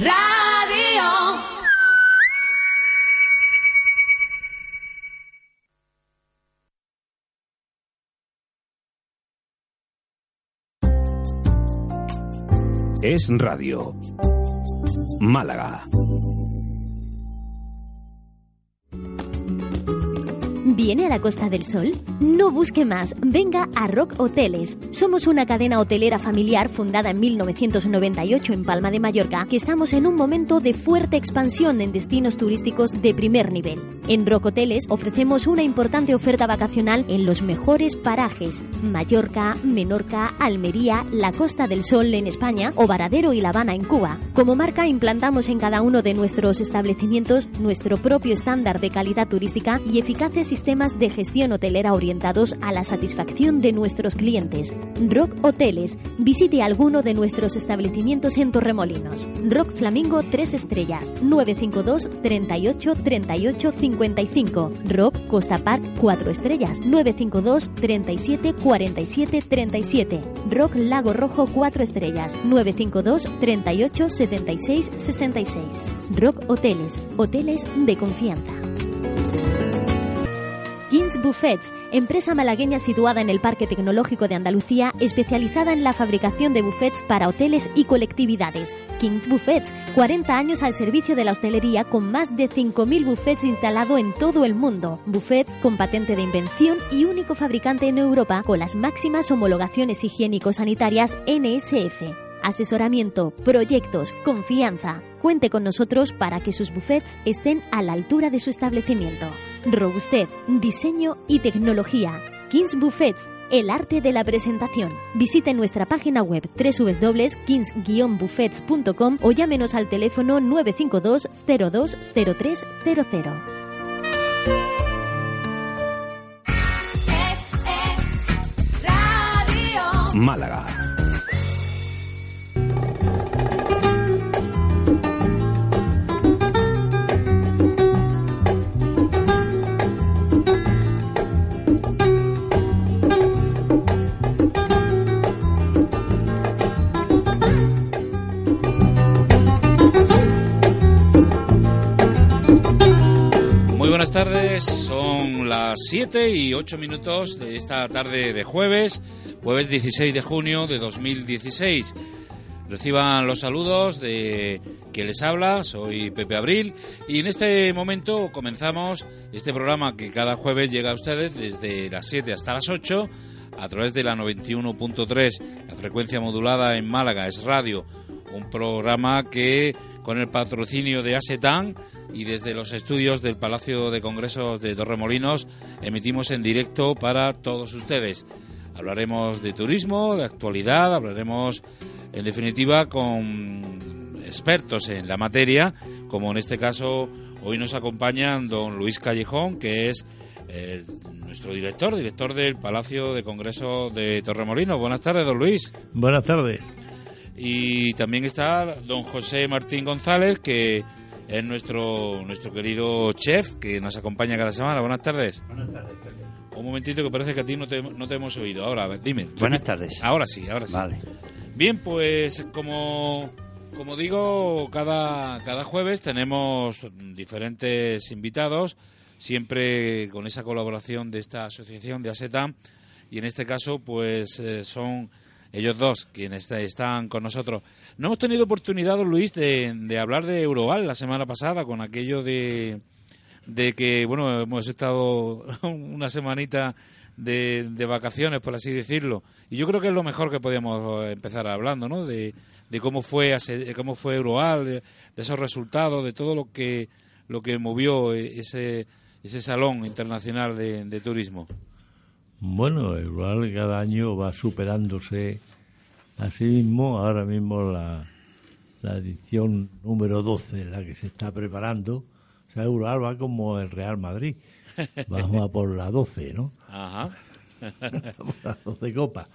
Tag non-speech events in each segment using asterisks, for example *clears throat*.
Radio. Es Radio. Málaga. ¿Viene a la Costa del Sol? No busque más, venga a Rock Hoteles. Somos una cadena hotelera familiar fundada en 1998 en Palma de Mallorca, que estamos en un momento de fuerte expansión en destinos turísticos de primer nivel. En Rock Hoteles ofrecemos una importante oferta vacacional en los mejores parajes: Mallorca, Menorca, Almería, la Costa del Sol en España o Varadero y La Habana en Cuba. Como marca implantamos en cada uno de nuestros establecimientos nuestro propio estándar de calidad turística y eficaces sistemas de gestión hotelera orientados a la satisfacción de nuestros clientes. Rock Hoteles. Visite alguno de nuestros establecimientos en Torremolinos. Rock Flamingo 3 estrellas 952 38 38 55. Rock Costa Park 4 estrellas 952 37 47 37. Rock Lago Rojo 4 estrellas 952 38 76 66. Rock Hoteles. Hoteles de confianza. Kings Buffets, empresa malagueña situada en el Parque Tecnológico de Andalucía, especializada en la fabricación de buffets para hoteles y colectividades. Kings Buffets, 40 años al servicio de la hostelería con más de 5.000 buffets instalados en todo el mundo. Buffets con patente de invención y único fabricante en Europa con las máximas homologaciones higiénico-sanitarias NSF asesoramiento, proyectos, confianza. Cuente con nosotros para que sus buffets estén a la altura de su establecimiento. Robustez, diseño y tecnología. Kings Buffets, el arte de la presentación. Visite nuestra página web www.kings-buffets.com o llámenos al teléfono 952 020300. Radio. Málaga. Tardes, son las 7 y 8 minutos de esta tarde de jueves, jueves 16 de junio de 2016. Reciban los saludos de quien les habla, soy Pepe Abril y en este momento comenzamos este programa que cada jueves llega a ustedes desde las 7 hasta las 8 a través de la 91.3, la frecuencia modulada en Málaga es radio, un programa que con el patrocinio de ASETAN y desde los estudios del Palacio de Congresos de Torremolinos emitimos en directo para todos ustedes. Hablaremos de turismo, de actualidad, hablaremos en definitiva con expertos en la materia, como en este caso hoy nos acompañan don Luis Callejón, que es eh, nuestro director, director del Palacio de Congresos de Torremolinos. Buenas tardes, don Luis. Buenas tardes. Y también está don José Martín González, que es nuestro, nuestro querido chef, que nos acompaña cada semana. Buenas tardes. Buenas tardes. Un momentito que parece que a ti no te, no te hemos oído. Ahora, a ver, dime. Buenas tardes. Ahora sí, ahora sí. Vale. Bien, pues como, como digo, cada, cada jueves tenemos diferentes invitados, siempre con esa colaboración de esta asociación de ASETAM, y en este caso, pues eh, son ellos dos quienes están con nosotros. No hemos tenido oportunidad, Luis, de, hablar de Euroval la semana pasada, con aquello de, de que, bueno, hemos estado *laughs* una semanita de, vacaciones, por así decirlo. Y yo creo que es lo mejor que podíamos empezar hablando, ¿no? De, cómo fue ase- cómo fue Euroal, de, de esos resultados, de todo lo que lo que movió ese ese salón internacional de, de turismo. Bueno, rural cada año va superándose a sí mismo. Ahora mismo la, la edición número 12 en la que se está preparando. O sea, va como el Real Madrid. Vamos a por la 12, ¿no? Ajá. por las 12 copas.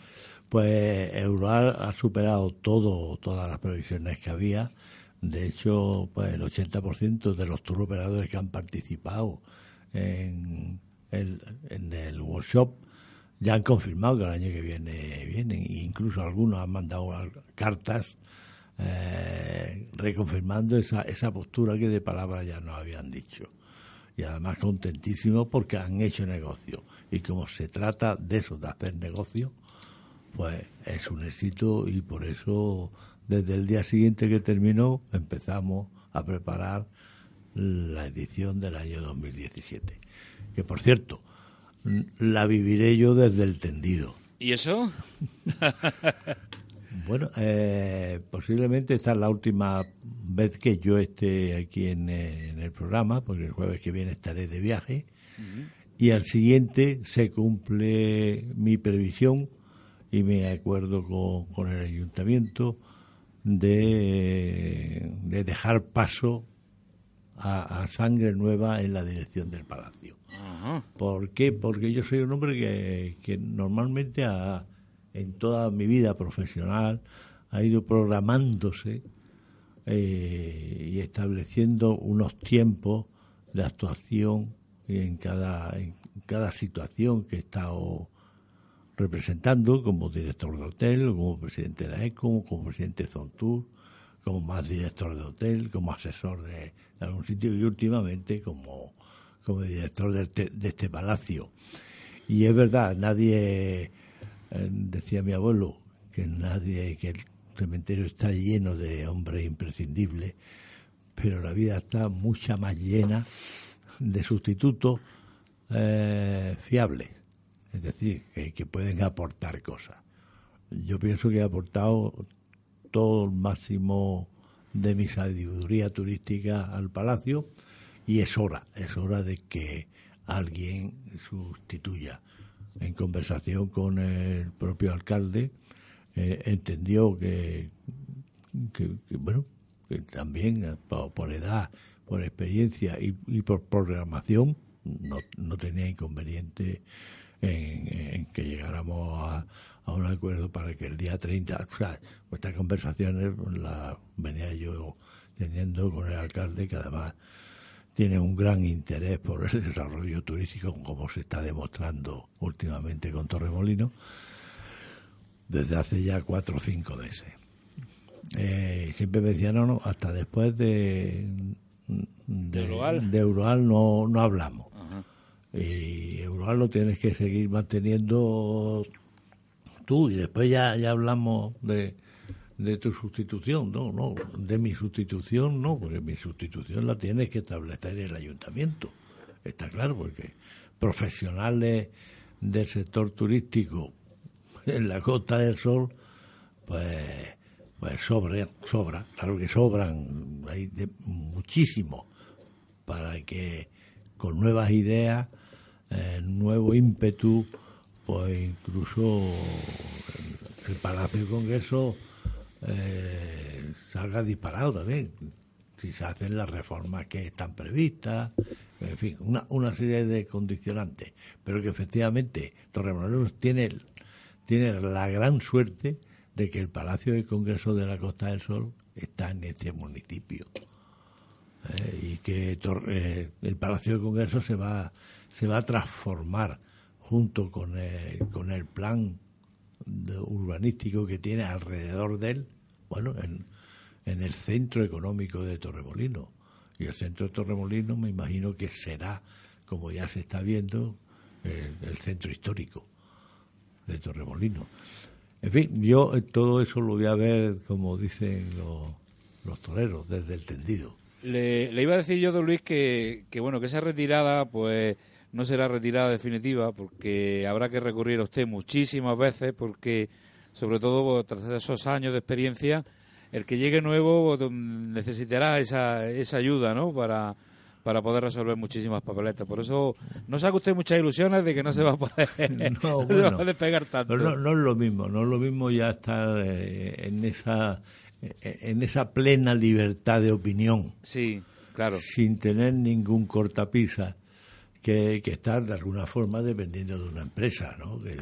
Pues Eural ha superado todo, todas las previsiones que había. De hecho, pues el 80% de los tour operadores que han participado en el, en el workshop ya han confirmado que el año que viene vienen. E incluso algunos han mandado cartas eh, reconfirmando esa, esa postura que de palabra ya nos habían dicho. Y además contentísimos porque han hecho negocio. Y como se trata de eso, de hacer negocio, pues es un éxito y por eso desde el día siguiente que terminó empezamos a preparar la edición del año 2017. Que por cierto, la viviré yo desde el tendido. ¿Y eso? *laughs* bueno, eh, posiblemente esta es la última vez que yo esté aquí en, el programa, porque el jueves que viene estaré de viaje. Y al siguiente se cumple mi previsión y me acuerdo con, el ayuntamiento de, de dejar paso a, sangre nueva en la dirección del palacio. ¿Por qué? Porque yo soy un hombre que, normalmente en toda mi vida profesional ha ido programándose eh, y estableciendo unos tiempos de actuación en cada, en cada situación que he estado representando como director de hotel, como presidente de ECO, como presidente de Zontur, como más director de hotel, como asesor de, algún sitio y últimamente como, como director de este, palacio. Y es verdad, nadie, eh, decía mi abuelo, que nadie, que el cementerio está lleno de hombres imprescindibles, pero la vida está mucha más llena de sustitutos eh, fiables, es decir, que, que pueden aportar cosas. Yo pienso que he aportado todo el máximo de mi sabiduría turística al palacio y es hora, es hora de que alguien sustituya. En conversación con el propio alcalde, eh, entendió que, que, bueno, que también por, edad, por experiencia y, por programación no, no tenía inconveniente en que llegáramos a, a un acuerdo para que el día 30, o sea, estas conversaciones las venía yo teniendo con el alcalde, que además tiene un gran interés por el *laughs* desarrollo turístico, como se está demostrando últimamente con Torremolino, desde hace ya cuatro o cinco meses. Eh, siempre me decía, no, no, hasta después de, de, Euroal, no, no hablamos. Y Euroal lo tienes que seguir manteniendo tú y después ya, ya hablamos de, de tu sustitución, no, no, de mi sustitución no, porque mi sustitución la tienes que establecer el ayuntamiento, está claro, porque profesionales del sector turístico en la Costa del Sol, pues, pues sobra, sobra, claro que sobran, hay muchísimo para que con nuevas ideas, eh, nuevo ímpetu, pues incluso el Palacio de Congreso eh, salga disparado también, si se hacen las reformas que están previstas, en fin, una, serie de condicionantes, pero que efectivamente Torremolinos tiene, tiene la gran suerte de que el Palacio de Congreso de la Costa del Sol está en este municipio. Eh, y que eh, el Palacio de Congreso se va, se va a transformar junto con el, con el plan urbanístico que tiene alrededor de él, bueno, en, en el centro económico de Torremolino. Y el centro de Torremolino me imagino que será, como ya se está viendo, el, centro histórico de Torremolino. En fin, yo todo eso lo voy a ver, como dicen los, los toreros, desde el tendido. Le, le, iba a decir yo, don Luis, que, que bueno, que esa retirada, pues no será retirada definitiva porque habrá que recurrir a usted muchísimas veces porque sobre todo tras esos años de experiencia el que llegue nuevo necesitará esa, esa ayuda ¿no? para, para poder resolver muchísimas papeletas. Por eso no saque usted muchas ilusiones de que no se va a poder, *laughs* no, despegar tanto. No, no, es lo mismo, no es lo mismo ya estar eh, en esa en esa plena libertad de opinión. Sí, claro. Sin tener ningún cortapisa que, que estar de alguna forma dependiendo de una empresa, ¿no? Que,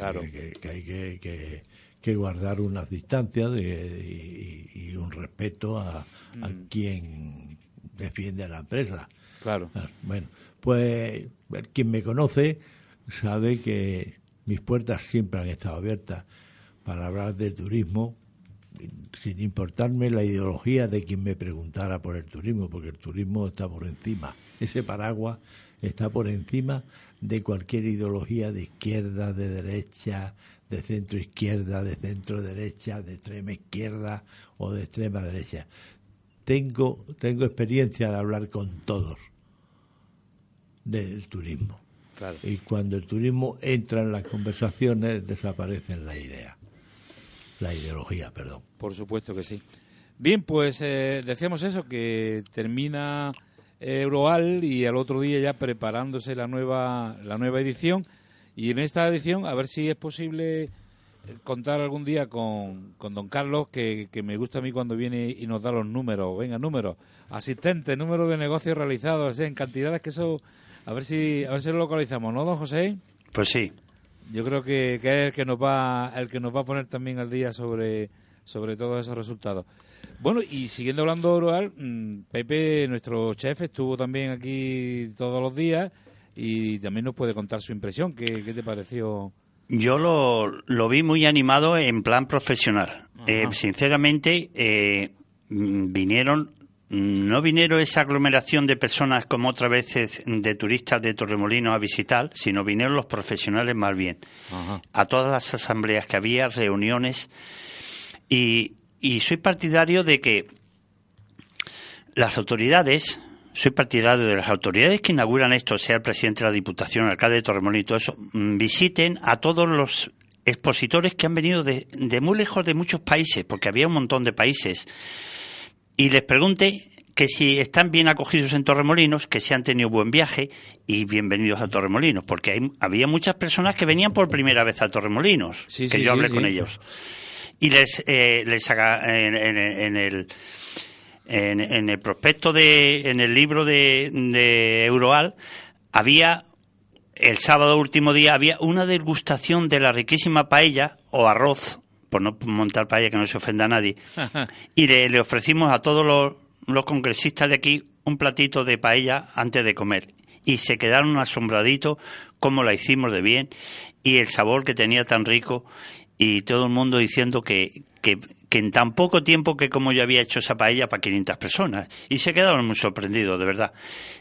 que, hay que, que, guardar unas distancias de, y, un respeto a, a, mm. quien defiende a la empresa. Claro. Ah, bueno, pues quien me conoce sabe que mis puertas siempre han estado abiertas para hablar del turismo sin importarme la ideología de quien me preguntara por el turismo, porque el turismo está por encima. Ese paraguas está por encima de cualquier ideología de izquierda, de derecha, de centro izquierda, de centro derecha, de extrema izquierda o de extrema derecha. Tengo, tengo experiencia de hablar con todos del turismo. Y cuando el turismo entra en las conversaciones, desaparecen la idea. La ideología, perdón. Por supuesto que sí. Bien, pues eh, decíamos eso, que termina Euroal y al otro día ya preparándose la nueva, la nueva edición. Y en esta edición, a ver si es posible eh, contar algún día con, con don Carlos, que, que, me gusta a mí cuando viene y nos da los números. Venga, números. Asistente, número de negocios realizados, en cantidades que eso... A ver si a ver si lo localizamos, ¿no, don José? Pues sí. Yo creo que, que es el que nos va el que nos va a poner también al día sobre sobre todos esos resultados. Bueno, y siguiendo hablando de Oral, mm, Pepe, nuestro chef, estuvo también aquí todos los días y también nos puede contar su impresión. ¿Qué, te pareció? Yo lo, lo, vi muy animado en plan profesional. Eh, sinceramente, eh, mm, vinieron, no vinieron esa aglomeración de personas como otras veces de turistas de Torremolinos a visitar, sino vinieron los profesionales más bien. A todas las asambleas que había, reuniones. Y, y soy partidario de que las autoridades, soy partidario de las autoridades que inauguran esto, sea el presidente de la Diputación, el alcalde de Torremolinos y todo eso, mm, visiten a todos los expositores que han venido de, muy lejos de muchos países, porque había un montón de países, y les pregunte que si están bien acogidos en Torremolinos, que si han tenido buen viaje y bienvenidos a Torremolinos, porque había muchas personas que venían por primera vez a Torremolinos, que yo hablé con ellos y les, eh, les haga en, el en, el prospecto de en el libro de, de Euroal había el sábado último día había una degustación de la riquísima paella o arroz por no montar paella que no se ofenda a nadie *laughs* y le, le ofrecimos a todos los, los congresistas de aquí un platito de paella antes de comer. Y se quedaron asombraditos cómo la hicimos de bien y el sabor que tenía tan rico y todo el mundo diciendo que, que, en tan poco tiempo que como yo había hecho esa paella para 500 personas. Y se quedaron muy sorprendidos, de verdad.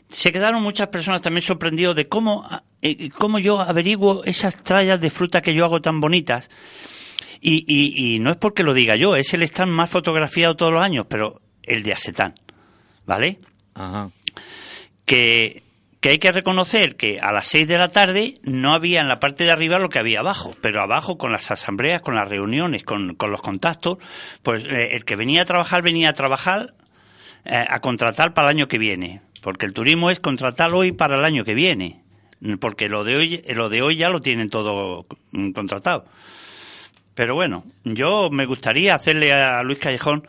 Se quedaron muchas personas también sorprendidos de cómo, eh, cómo yo averiguo esas trallas de fruta que yo hago tan bonitas. Y, y, no es porque lo diga yo, es el stand más fotografiado todos los años, pero el de Asetán. ¿Vale? Ajá. Que que hay que reconocer que a las seis de la tarde no había en la parte de arriba lo que había abajo, pero abajo con las asambleas, con las reuniones, con, los contactos, pues eh, el que venía a trabajar venía a trabajar eh, a contratar para el año que viene, porque el turismo es contratar hoy para el año que viene, porque lo de hoy, lo de hoy ya lo tienen todo contratado. Pero bueno, yo me gustaría hacerle a Luis Callejón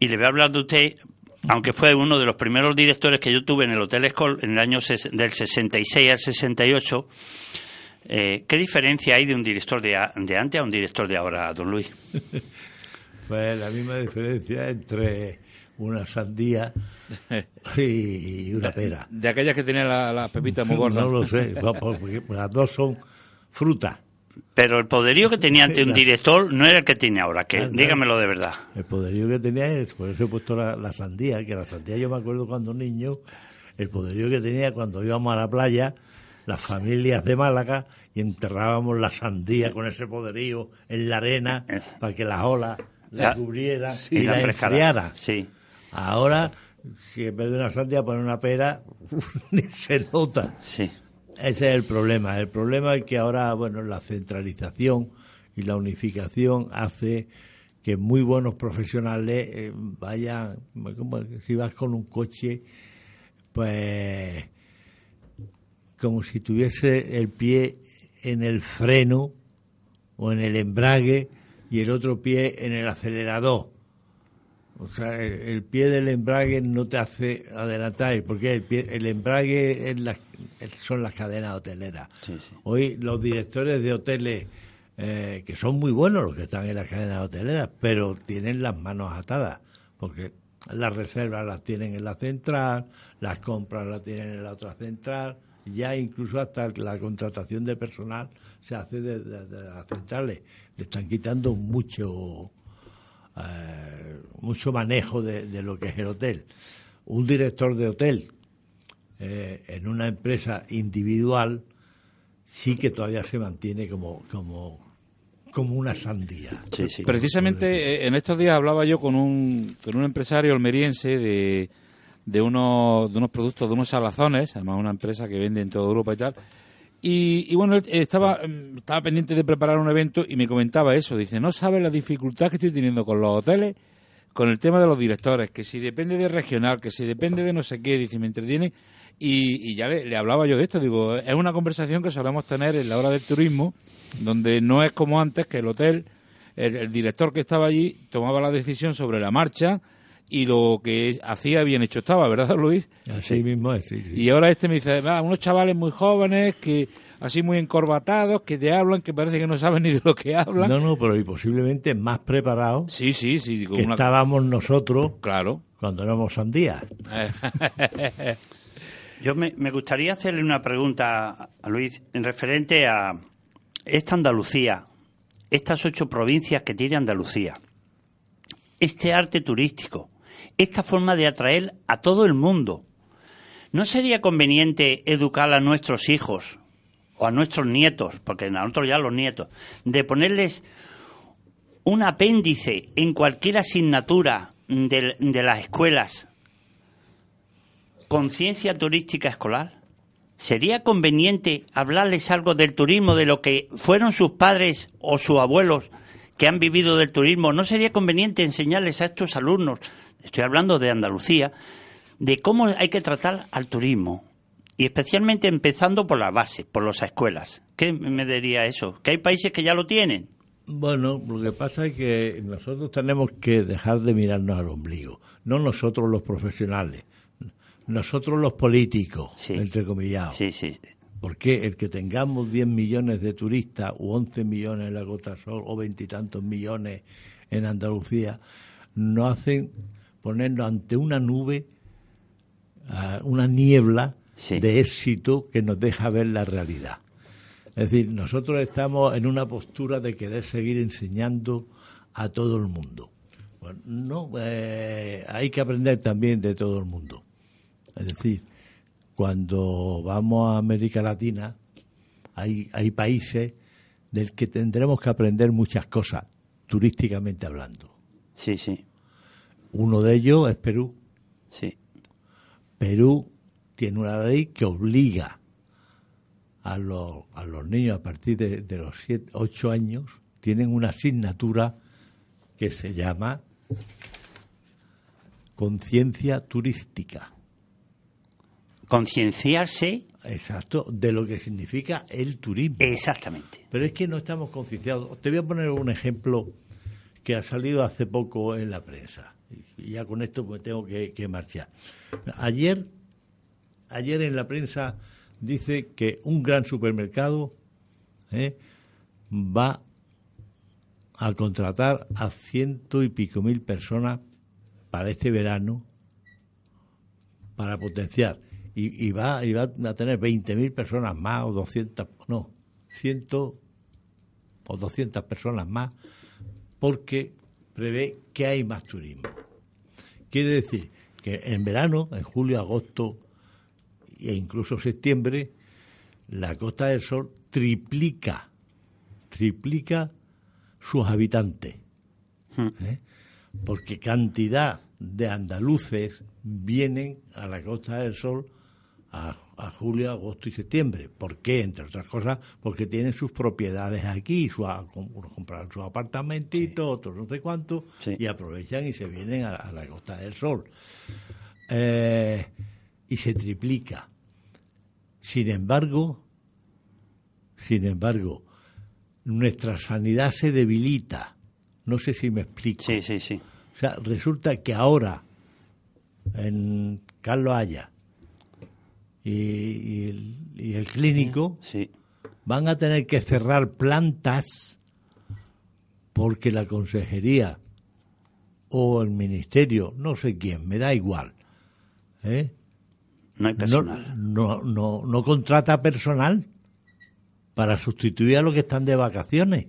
y le voy a hablar de usted aunque fue uno de los primeros directores que yo tuve en el Hotel Escol en el año del 66 al 68, eh, ¿qué diferencia hay de un director de, de antes a un director de ahora, don Luis? *laughs* pues la misma diferencia entre una sandía *laughs* y una pera. De aquellas que tenían la, la pepita muy gorda. *laughs* No lo sé, porque las dos son frutas. Pero el poderío que tenía ante un director no era el que tiene ahora, que dígamelo de verdad. El poderío que tenía es, por eso he puesto la, sandía, que la sandía yo me acuerdo cuando niño, el poderío que tenía cuando íbamos a la playa, las familias de Málaga, y enterrábamos la sandía con ese poderío en la arena *laughs* para que las olas la, cubrieran y, la, enfriara. Sí. Ahora, si en vez de una sandía pone una pera, *laughs* ni se nota. Sí. Ese es el problema. El problema es que ahora, bueno, la centralización y la unificación hace que muy buenos profesionales eh, vayan, como si vas con un coche, pues como si tuviese el pie en el freno o en el embrague y el otro pie en el acelerador. O sea, el, pie del embrague no te hace adelantar, porque el, pie, el embrague son las cadenas hoteleras. Hoy los directores de hoteles, eh, que son muy buenos los que están en las cadenas hoteleras, pero tienen las manos atadas, porque las reservas las tienen en la central, las compras las tienen en la otra central, ya incluso hasta la contratación de personal se hace desde de las centrales. Le están quitando mucho eh, mucho manejo de, de, lo que es el hotel. Un director de hotel eh, en una empresa individual sí que todavía se mantiene como, como, como una sandía. Precisamente eh, en estos días hablaba yo con un, con un empresario almeriense de, de, unos, de unos productos, de unos salazones, además una empresa que vende en toda Europa y tal. Y, bueno, estaba, estaba pendiente de preparar un evento y me comentaba eso. Dice, no sabes la dificultad que estoy teniendo con los hoteles, con el tema de los directores, que si depende de regional, que si depende de no sé qué, dice, me entretiene. Y, ya le, hablaba yo de esto, digo, es una conversación que solemos tener en la hora del turismo, donde no es como antes que el hotel, el, director que estaba allí tomaba la decisión sobre la marcha y lo que hacía bien hecho estaba, ¿verdad, Luis? Así mismo es, sí, Y ahora este me dice, va, unos chavales muy jóvenes que así muy encorbatados, que te hablan, que parece que no saben ni de lo que hablan. No, no, pero y posiblemente más preparados. Sí, sí, sí. que estábamos nosotros. Claro. Cuando éramos sandías. *laughs* Yo me, gustaría hacerle una pregunta a Luis en referente a esta Andalucía, estas ocho provincias que tiene Andalucía, este arte turístico, esta forma de atraer a todo el mundo. ¿No sería conveniente educar a nuestros hijos o a nuestros nietos, porque a nosotros ya los nietos, de ponerles un apéndice en cualquier asignatura de, de las escuelas conciencia turística escolar? ¿Sería conveniente hablarles algo del turismo, de lo que fueron sus padres o sus abuelos que han vivido del turismo? ¿No sería conveniente enseñarles a estos alumnos, estoy hablando de Andalucía, de cómo hay que tratar al turismo? Y especialmente empezando por la base, por las escuelas. ¿Qué me diría eso? ¿Que hay países que ya lo tienen? Bueno, lo que pasa es que nosotros tenemos que dejar de mirarnos al ombligo, no nosotros los profesionales nosotros los políticos, entre comillas. Sí, sí. Porque el que tengamos 10 millones de turistas o 11 millones en la Costa Sol o veintitantos millones en Andalucía, nos hacen ponernos ante una nube, ah, una niebla de éxito que nos deja ver la realidad. Es decir, nosotros estamos en una postura de querer seguir enseñando a todo el mundo. no, eh, hay que aprender también de todo el mundo. Es decir, cuando vamos a América Latina, hay, hay países del que tendremos que aprender muchas cosas, turísticamente hablando. Sí, sí. Uno de ellos es Perú. Sí. Perú tiene una ley que obliga a los, a los niños a partir de, de los siete, ocho años, tienen una asignatura que se llama conciencia turística concienciarse. Exacto, de lo que significa el turismo. Exactamente. Pero es que no estamos concienciados. Te voy a poner un ejemplo que ha salido hace poco en la prensa. Y ya con esto pues tengo que, marchar. Ayer, ayer en la prensa dice que un gran supermercado ¿eh? va a contratar a ciento y pico mil personas para este verano para potenciar y, va, y va a tener 20.000 personas más o 200, no, 100 o 200 personas más porque prevé que hay más turismo. Quiere decir que en verano, en julio, agosto e incluso septiembre, la Costa del Sol triplica, triplica sus habitantes. Hmm. ¿eh? Porque cantidad de andaluces vienen a la Costa del Sol a, julio, agosto y septiembre. ¿Por qué? Entre otras cosas, porque tienen sus propiedades aquí, su, compran su apartamentito, otros no sé cuánto, y aprovechan y se vienen a, la Costa del Sol. Eh, y se triplica. Sin embargo, sin embargo, nuestra sanidad se debilita. No sé si me explico. Sí, sí, sí. O sea, resulta que ahora en Carlos Haya y, el, clínico van a tener que cerrar plantas porque la consejería o el ministerio, no sé quién, me da igual, ¿eh? no hay personal. No, no, no, contrata personal para sustituir a los que están de vacaciones.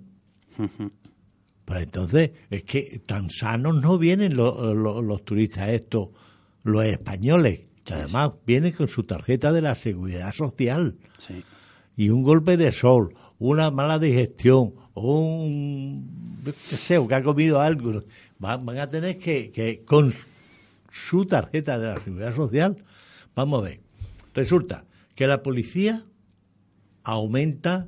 Pues entonces, es que tan sanos no vienen los, los, los turistas estos, los españoles, que además vienen con su tarjeta de la seguridad social. Sí. Y un golpe de sol, una mala digestión, un qué sé, o que ha comido algo, van, van a tener que, que con su tarjeta de la seguridad social, vamos a ver, resulta que la policía aumenta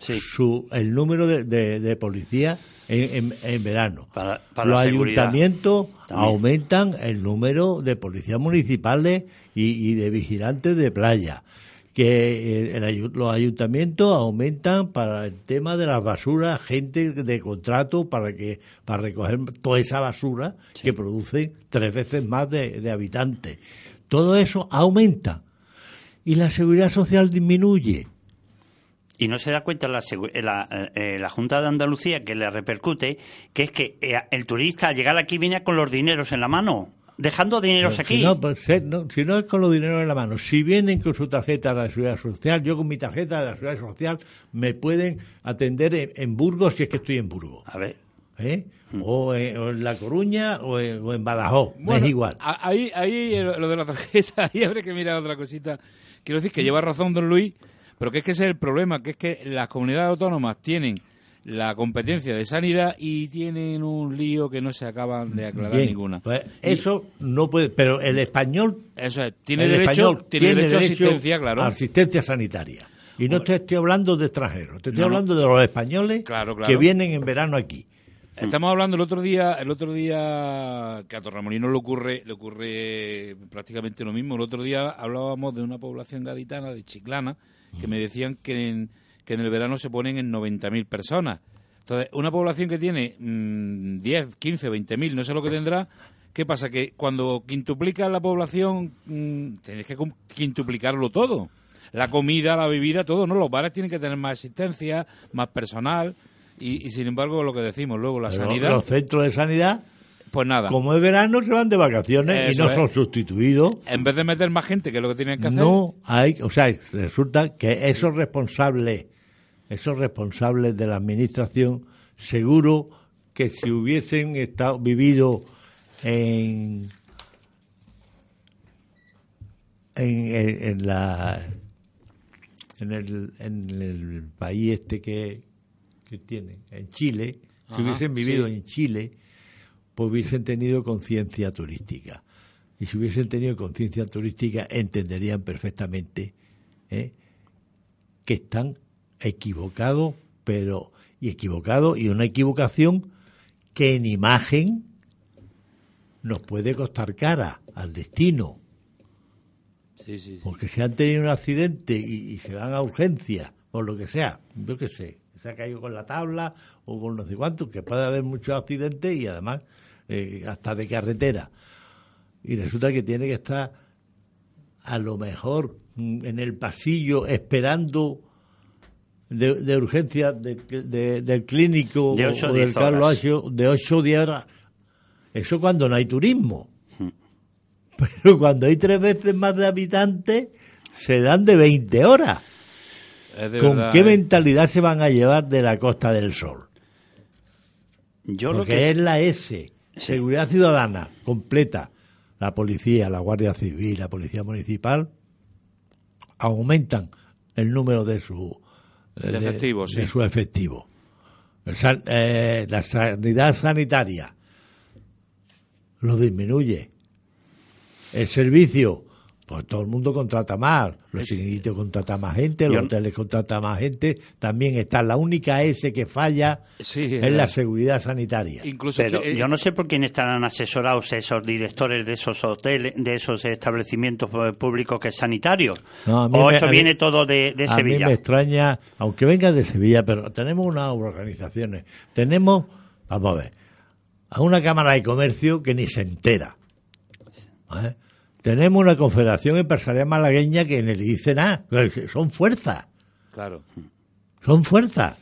Sí. su, el número de, de, de policías en, en, en verano. Para- para Los ayuntamientos También. aumentan el número de policías municipales y, y de vigilantes de playa. Que eh, el los ayuntamientos aumentan para el tema de las basuras, gente de contrato para que para recoger toda esa basura que produce tres veces más de, de habitantes. Todo eso aumenta y la seguridad social disminuye. Y no se da cuenta la, eh, la, eh, la Junta de Andalucía que le repercute, que es que eh, el turista al llegar aquí viene con los dineros en la mano, dejando dineros Pero aquí. Si no, pues, eh, no, si no es con los dineros en la mano, si vienen con su tarjeta de la seguridad social, yo con mi tarjeta de la seguridad social me pueden atender en, en Burgos si es que estoy en Burgos. A ver, ¿eh? O, en, o en La Coruña o en, o en Badajoz, Bueno, es igual. Ahí, ahí eh, lo de la tarjeta, *laughs* ahí habría que mirar otra cosita. Quiero decir que lleva razón don Luis, pero que es que ese es el problema, que es que las comunidades autónomas tienen la competencia de sanidad y tienen un lío que no se acaban de aclarar Bien, ninguna. pues eso no puede, pero el español, Eso es, tiene el derecho, español tiene derecho a asistencia, a claro. asistencia sanitaria. Y no te estoy hablando de extranjeros, te estoy No, hablando de los españoles Claro, claro. que vienen en verano aquí. Estamos hablando el otro día, el otro día que a Torremolino le ocurre, le ocurre prácticamente lo mismo. El otro día hablábamos de una población gaditana de Chiclana que me decían que en, que en el verano se ponen en 90.000 personas. Entonces, una población que tiene mm, 10, 15, 20.000, no sé lo que tendrá, ¿qué pasa? Que cuando quintuplica la población, mm, tienes que quintuplicarlo todo. La comida, la bebida, todo, ¿no? Los bares tienen que tener más asistencia, más personal. Y, y sin embargo, lo que decimos luego, la Pero sanidad, Los centros de sanidad, pues nada. como es verano, se van de vacaciones y no es. son sustituidos. En vez de meter más gente, que es lo que tienen que hacer, No hay, o sea, resulta que esos responsables, esos responsables de la administración, seguro que si hubiesen estado vivido en en, en- en la en el, en el país este que, que tiene, en Chile, si hubiesen vivido sí. en Chile, pues hubiesen tenido conciencia turística. Y si hubiesen tenido conciencia turística, entenderían perfectamente ¿eh? que están equivocados, pero y equivocados, y una equivocación que en imagen nos puede costar cara al destino. Sí, sí, sí. Porque si han tenido un accidente y, y se van a urgencia, o lo que sea, yo qué sé, se ha caído con la tabla o con no sé cuánto, que puede haber muchos accidentes y además eh, hasta de carretera. Y resulta que tiene que estar a lo mejor en el pasillo esperando de, de urgencia de- de- del clínico De ocho o del Carlos de 8 o 10 horas. Eso cuando no hay turismo. Pero cuando hay tres veces más de habitantes, se dan de 20 horas. ¿Con verdad, qué ¿eh? mentalidad se van a llevar de la Costa del Sol? yo lo que es la S, Seguridad Ciudadana, completa. La policía, la Guardia Civil, la Policía Municipal, aumentan el número de su De efectivos, de sí. su efectivo. San- eh, la sanidad sanitaria lo disminuye. El servicio, pues todo el mundo contrata más. Los chiringuitos contratan más gente, los Yo- hoteles contratan más gente. También está la única S que falla Sí, es es la seguridad sanitaria. Incluso Pero que, eh, yo no sé por quién estarán asesorados esos directores de esos hoteles, de esos establecimientos eh, públicos que sanitarios. No, a mí o me- eso a mí- viene todo de, de a Sevilla. mí me extraña, aunque venga de Sevilla, pero tenemos unas organizaciones. Tenemos, vamos a ver, a una Cámara de Comercio que ni se entera. ¿eh? Tenemos una Confederación Empresarial Malagueña que ni le dice nada. Son fuerzas, Claro. son fuerzas.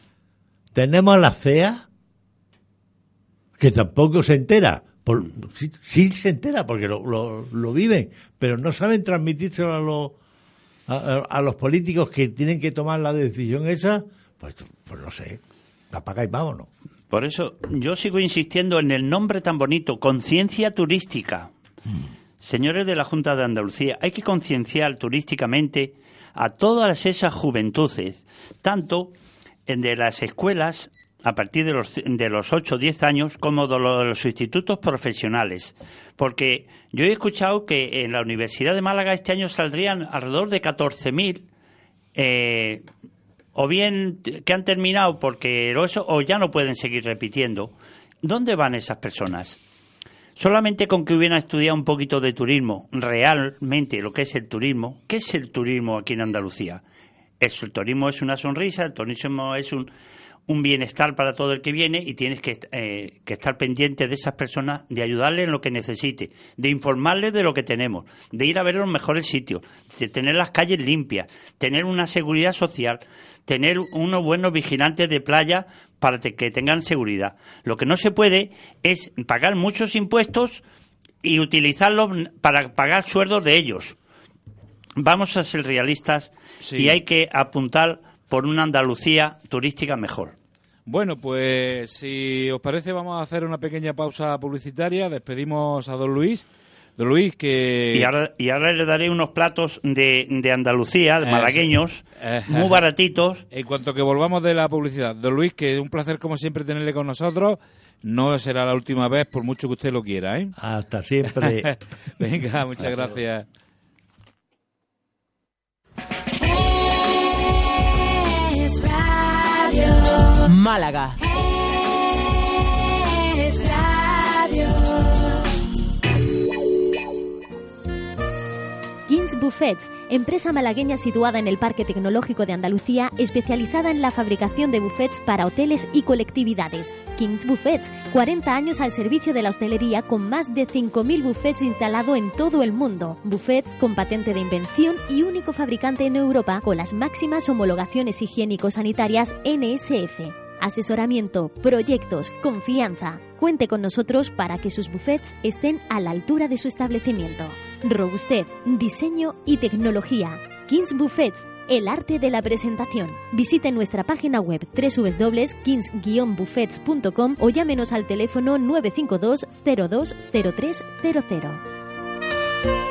Tenemos a la CEA que tampoco se entera. Por, sí, sí se entera porque lo, lo, lo viven, pero no saben transmitírselo a los, a, los políticos que tienen que tomar la decisión esa. Pues, pues no sé, apaga y vámonos. Por eso yo sigo insistiendo en el nombre tan bonito, conciencia turística. Señores de la Junta de Andalucía, hay que concienciar turísticamente a todas esas juventudes, tanto de las escuelas a partir de los, de los 8 o 10 años como de los institutos profesionales. Porque yo he escuchado que en la Universidad de Málaga este año saldrían alrededor de 14.000 eh, o bien que han terminado porque o ya no pueden seguir repitiendo. ¿Dónde van esas personas? Solamente con que hubieran estudiado un poquito de turismo, realmente lo que es el turismo, ¿qué es el turismo aquí en Andalucía? el turismo es una sonrisa, el turismo es un, un bienestar para todo el que viene y tienes que, eh, que, estar pendiente de esas personas, de ayudarle en lo que necesite, de informarle de lo que tenemos, de ir a ver los mejores sitios, de tener las calles limpias, tener una seguridad social, tener unos buenos vigilantes de playa para que tengan seguridad. Lo que no se puede es pagar muchos impuestos y utilizarlos para pagar sueldos de ellos. Vamos a ser realistas y hay que apuntar por una Andalucía turística mejor. Bueno, pues si os parece vamos a hacer una pequeña pausa publicitaria. Despedimos a don Luis. Don Luis, que... Y ahora, le daré unos platos de, de Andalucía, de malagueños, muy baratitos. En cuanto que volvamos de la publicidad. Don Luis, que es un placer como siempre tenerle con nosotros. No será la última vez, por mucho que usted lo quiera, ¿eh? Hasta siempre. *laughs* Venga, muchas gracias. Málaga. Buffets, empresa malagueña situada en el Parque Tecnológico de Andalucía, especializada en la fabricación de buffets para hoteles y colectividades. Kings Buffets, 40 años al servicio de la hostelería con más de 5.000 buffets instalados en todo el mundo. Buffets con patente de invención y único fabricante en Europa con las máximas homologaciones higiénico-sanitarias NSF asesoramiento, proyectos, confianza. Cuente con nosotros para que sus buffets estén a la altura de su establecimiento. Robustez, diseño y tecnología. Kings Buffets, el arte de la presentación. Visite nuestra página web www.kings-buffets.com o llámenos al teléfono 952 020300.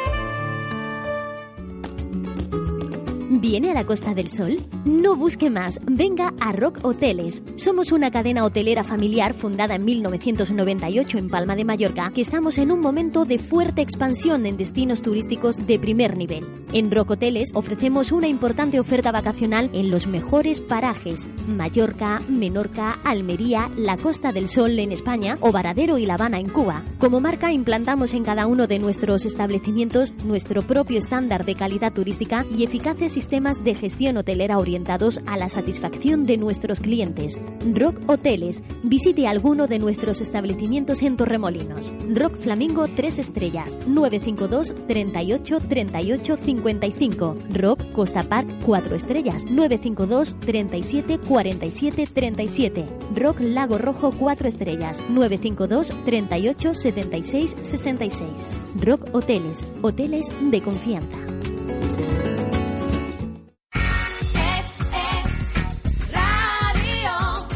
¿Viene a la Costa del Sol? No busque más, venga a Rock Hoteles. Somos una cadena hotelera familiar fundada en 1998 en Palma de Mallorca, que estamos en un momento de fuerte expansión en destinos turísticos de primer nivel. En Rock Hoteles ofrecemos una importante oferta vacacional en los mejores parajes: Mallorca, Menorca, Almería, la Costa del Sol en España o Varadero y La Habana en Cuba. Como marca implantamos en cada uno de nuestros establecimientos nuestro propio estándar de calidad turística y eficaces sistemas de gestión hotelera orientados a la satisfacción de nuestros clientes. Rock Hoteles. Visite alguno de nuestros establecimientos en Torremolinos. Rock Flamingo 3 estrellas, 952 38 38 55. Rock Costa Park 4 estrellas, 952 37 47 37. Rock Lago Rojo 4 estrellas, 952 38 76 66. Rock Hoteles. Hoteles de confianza.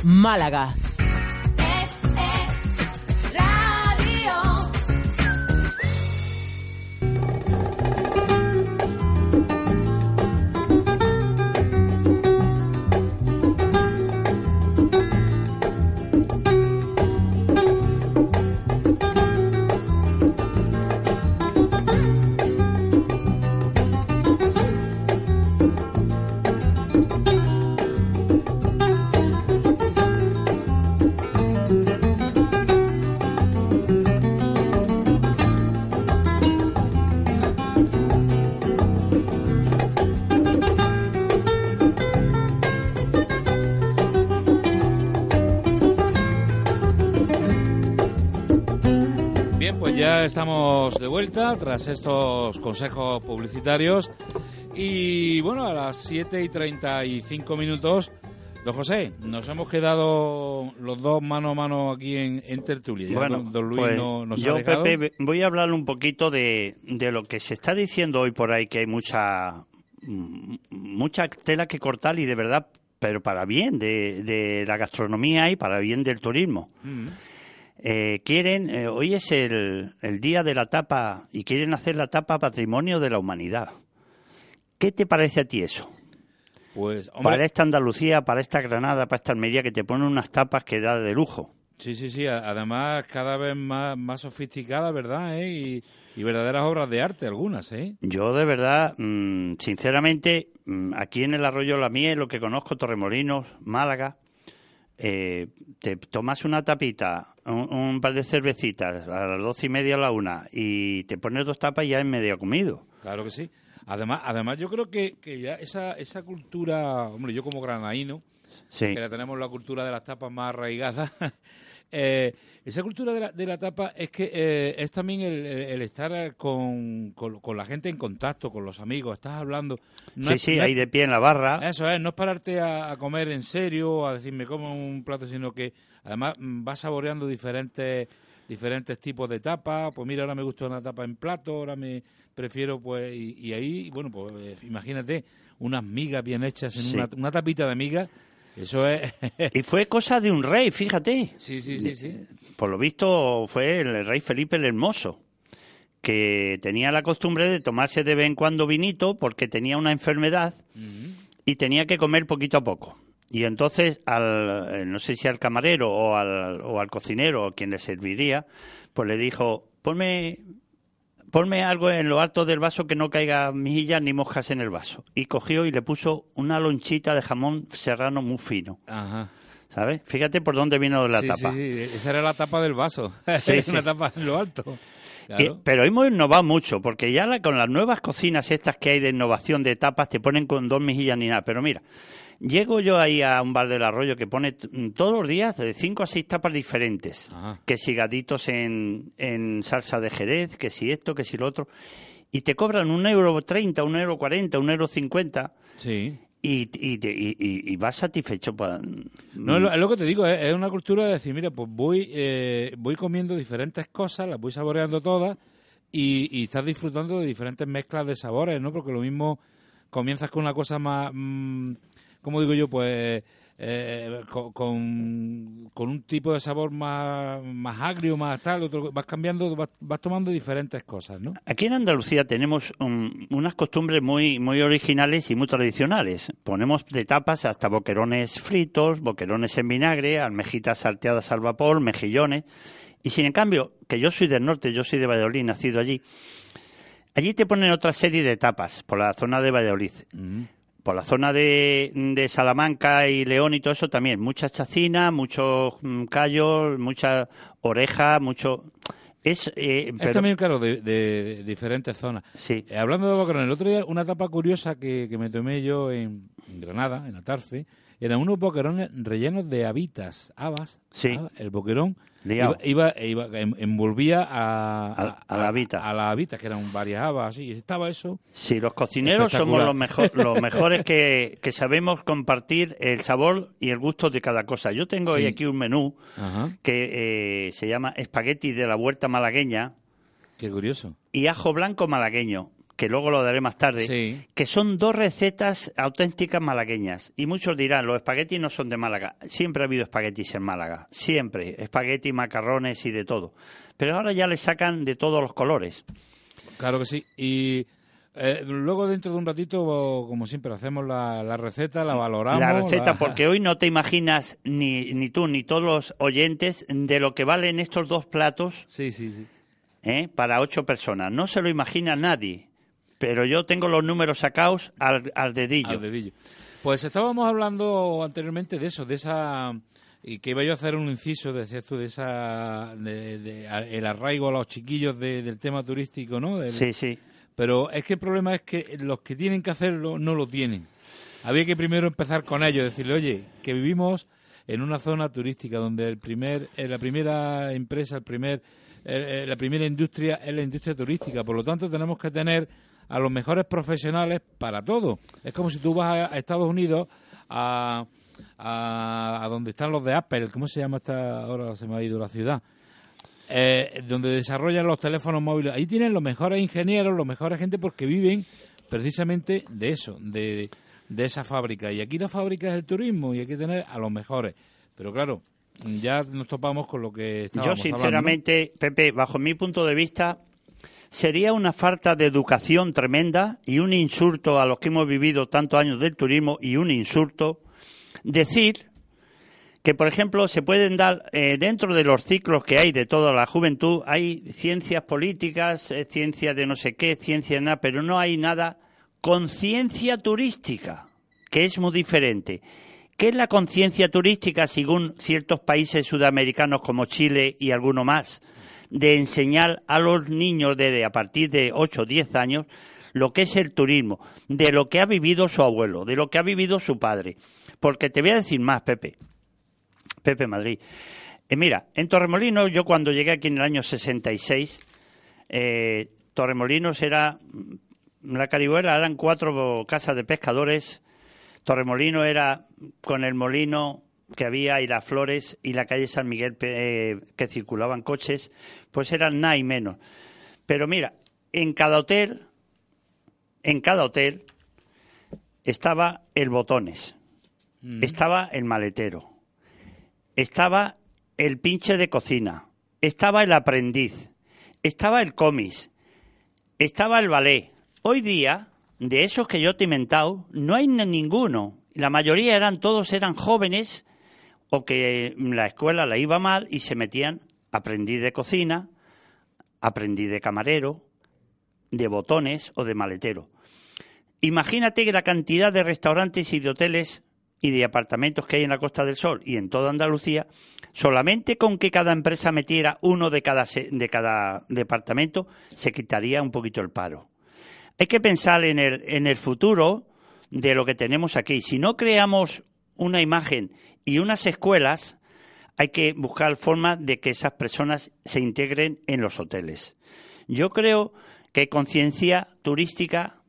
Málaga. Estamos de vuelta tras estos consejos publicitarios. Y bueno, a las 7 y 35 minutos, don José, nos hemos quedado los dos mano a mano aquí en, tertulia. bueno, don, Luis pues nos yo, Pepe, voy a hablar un poquito de, de lo que se está diciendo hoy por ahí, que hay mucha, mucha tela que cortar y de verdad pero para bien de, de la gastronomía y para bien del turismo. Mm. Eh, quieren, eh, hoy es el, el día de la tapa y quieren hacer la tapa patrimonio de la humanidad. ¿Qué te parece a ti eso? Pues, hombre, Para esta Andalucía, para esta Granada, para esta Almería, que te ponen unas tapas que da de lujo. sí, sí, sí. Además, cada vez más, más sofisticada, ¿verdad? ¿Eh? Y, y verdaderas obras de arte, algunas, ¿eh? Yo de verdad, mm, sinceramente, mm, aquí en el Arroyo La Miel, lo que conozco, Torremolinos, Málaga, eh, te tomas una tapita, un, un par de cervecitas a las doce y media a la una y te pones dos tapas y ya es medio comido. Claro que sí. Además, además yo creo que, que ya esa, esa cultura, hombre, yo como granaíno, Sí, que la tenemos la cultura de las tapas más arraigadas, *laughs* eh, esa cultura de la, de la tapa es que eh, es también el, estar con, con, con la gente en contacto, con los amigos, estás hablando. No sí, es- sí, no ahí de pie en la barra. Eso es, no es pararte a, a comer en serio, a decirme como un plato, sino que además mm, vas saboreando diferentes diferentes tipos de tapas. Pues mira, ahora me gusta una tapa en plato, ahora me prefiero, pues, y, y ahí, bueno, pues eh, imagínate unas migas bien hechas en Sí. una, una tapita de migas. Eso es. Y fue cosa de un rey, fíjate. sí, sí, sí, sí. Por lo visto fue el rey Felipe el Hermoso, que tenía la costumbre de tomarse de vez en cuando vinito porque tenía una enfermedad y tenía que comer poquito a poco. Y entonces, al, eh, no sé si al camarero o al, o al cocinero o quien le serviría, pues le dijo, ponme, ponme algo en lo alto del vaso que no caiga mejillas ni moscas en el vaso. Y cogió y le puso una lonchita de jamón serrano muy fino, Ajá. ¿sabes? Fíjate por dónde vino la sí, tapa. sí, sí, esa era la tapa del vaso. *laughs* Sí, Es sí. una tapa en lo alto. Claro. pero hemos innovado mucho, porque ya la- con las nuevas cocinas estas que hay de innovación de tapas te ponen con dos mejillas ni nada. Pero mira, llego yo ahí a un bar del arroyo que pone todos los días de cinco a seis tapas diferentes. Ajá. Que si gaditos en, en salsa de jerez, que si esto, que si lo otro. Y te cobran un euro treinta, un euro cuarenta, un euro cincuenta. Sí. Y, y, te- y- y- y vas satisfecho. pa- No, es lo, es lo que te digo, es, es una cultura de decir, mira, pues voy eh, voy comiendo diferentes cosas, las voy saboreando todas y, y estás disfrutando de diferentes mezclas de sabores, ¿no? Porque lo mismo comienzas con una cosa más, mm, ¿cómo digo yo? Pues eh, co- con, con un tipo de sabor más, más agrio, más tal, otro, vas cambiando, vas, vas tomando diferentes cosas, ¿no? Aquí en Andalucía tenemos unas costumbres muy, muy originales y muy tradicionales. Ponemos de tapas hasta boquerones fritos, boquerones en vinagre, almejitas salteadas al vapor, mejillones. Y sin en cambio, que yo soy del norte, yo soy de Valladolid, nacido allí, allí te ponen otra serie de tapas por la zona de Valladolid. Por la zona de, de Salamanca y León y todo eso también. Mucha chacina, muchos mm, callos, mucha oreja, mucho... Es, eh, Es también, claro, de, de- diferentes zonas. Sí. Eh, hablando de boquerones, el otro día una tapa curiosa que, que me tomé yo en, en Granada, en Atarfe, eran unos boquerones rellenos de habitas, habas. Sí. habas, el boquerón Liao. iba, iba, iba- em- envolvía a, A- a la habita. A, la habita, que eran varias habas, así. Y estaba eso. Sí, los cocineros somos los, mejor, *laughs* los mejores que, que sabemos compartir el sabor y el gusto de cada cosa. Yo tengo hoy aquí un menú Ajá. que eh, se llama espagueti de la huerta malagueña Qué curioso. y ajo blanco malagueño, que luego lo daré más tarde, Sí. que son dos recetas auténticas malagueñas. Y muchos dirán, los espaguetis no son de Málaga. Siempre ha habido espaguetis en Málaga, siempre. Espagueti, macarrones y de todo. Pero ahora ya le sacan de todos los colores. Claro que sí. Y eh, luego, dentro de un ratito, como siempre, hacemos la, la receta, la valoramos. la receta, la- *laughs* porque hoy no te imaginas ni, ni tú ni todos los oyentes de lo que valen estos dos platos Sí, sí, sí. ¿eh? para ocho personas. No se lo imagina nadie, pero yo tengo los números sacados al, al dedillo. Al dedillo. Pues estábamos hablando anteriormente de eso, de esa y que iba yo a hacer un inciso, decías tú, de esa de, de- el arraigo a los chiquillos de- del tema turístico, ¿no? Del- Sí, sí. Pero es que el problema es que los que tienen que hacerlo no lo tienen. Había que primero empezar con ellos, decirle, oye, que vivimos en una zona turística donde el primer, eh, la primera empresa, el primer, eh, eh, la primera industria es la industria turística. Por lo tanto, tenemos que tener a los mejores profesionales para todo. Es como si tú vas a, Estados Unidos a, a, a donde están los de Apple, ¿cómo se llama esta? Ahora se me ha ido la ciudad eh, donde desarrollan los teléfonos móviles. Ahí tienen los mejores ingenieros, los mejores gente porque viven precisamente de eso, de, de esa fábrica. Y aquí la fábrica es el turismo y hay que tener a los mejores. Pero claro, ya nos topamos con lo que estábamos Yo, sinceramente, Pepe, bajo mi punto de vista, sería una falta de educación tremenda y un insulto a los que hemos vivido tantos años del turismo y un insulto decir que, por ejemplo, se pueden dar eh, dentro de los ciclos que hay de toda la juventud, hay ciencias políticas, eh, ciencias de no sé qué, ciencia nada, pero no hay nada conciencia turística, que es muy diferente. ¿Qué es la conciencia turística según ciertos países sudamericanos como Chile y alguno más? De enseñar a los niños desde a partir de 8 o 10 años lo que es el turismo, de lo que ha vivido su abuelo, de lo que ha vivido su padre. Porque te voy a decir más, Pepe. Pepe Madrid. Eh, mira, en Torremolinos, yo cuando llegué aquí en el año 66, eh, Torremolinos era, mm, la Caribuera eran cuatro casas de pescadores, Torremolino era con el molino que había y las flores y la calle San Miguel eh, que circulaban coches, pues eran nada y menos. Pero mira, en cada hotel, en cada hotel estaba el botones, mm. estaba el maletero, estaba el pinche de cocina, estaba el aprendiz, estaba el comis, estaba el ballet. Hoy día, de esos que yo te he inventado, no hay ninguno. La mayoría eran, todos eran jóvenes o que la escuela la iba mal y se metían aprendiz de cocina, aprendiz de camarero, de botones o de maletero. Imagínate la cantidad de restaurantes y de hoteles y de apartamentos que hay en la Costa del Sol y en toda Andalucía, solamente con que cada empresa metiera uno de cada, de cada departamento, se quitaría un poquito el paro. Hay que pensar en el, en el futuro de lo que tenemos aquí. Si no creamos una imagen y unas escuelas, hay que buscar forma de que esas personas se integren en los hoteles. Yo creo que conciencia turística